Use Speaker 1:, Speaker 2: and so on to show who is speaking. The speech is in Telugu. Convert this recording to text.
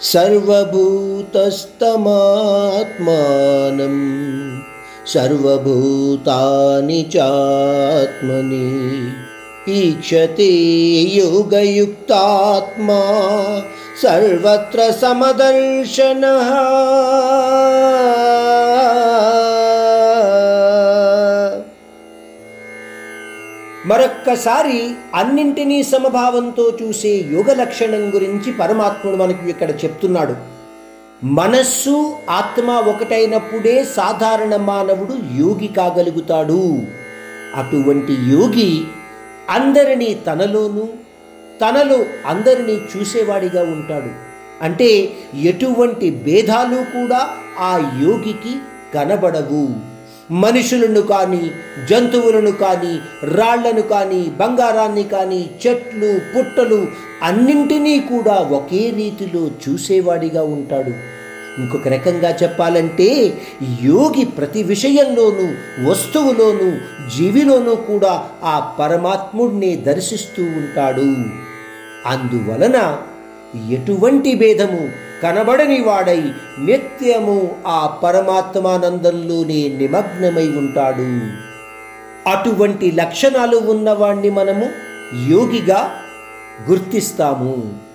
Speaker 1: सर्वभूतस्तमात्मानं सर्वभूतानि चात्मनि ईक्षते युगयुक्तात्मा सर्वत्र समदर्शनः। మరొక్కసారి అన్నింటినీ సమభావంతో చూసే యోగ లక్షణం గురించి పరమాత్ముడు మనకు ఇక్కడ చెప్తున్నాడు. మనస్సు ఆత్మ ఒకటైనప్పుడే సాధారణ మానవుడు యోగి కాగలుగుతాడు. అటువంటి యోగి అందరినీ తనలోనూ తనలో అందరినీ చూసేవాడిగా ఉంటాడు. అంటే ఎటువంటి భేదాలు కూడా ఆ యోగికి కనబడవు. మనుషులను కానీ జంతువులను కానీ రాళ్ళను కానీ బంగారాన్ని కానీ చెట్లు పుట్టలు అన్నింటినీ కూడా ఒకే రీతిలో చూసేవాడిగా ఉంటాడు. ఇంకొక రకంగా చెప్పాలంటే యోగి ప్రతి విషయంలోనూ వస్తువులోనూ జీవిలోనూ కూడా ఆ పరమాత్ముడిని దర్శిస్తూ ఉంటాడు. అందువలన ఎటువంటి భేదము కనబడని వాడై నిత్యము ఆ పరమాత్మానందంలోనే నిమగ్నమై ఉంటాడు. అటువంటి లక్షణాలు ఉన్నవాణ్ణి మనము యోగిగా గుర్తిస్తాము.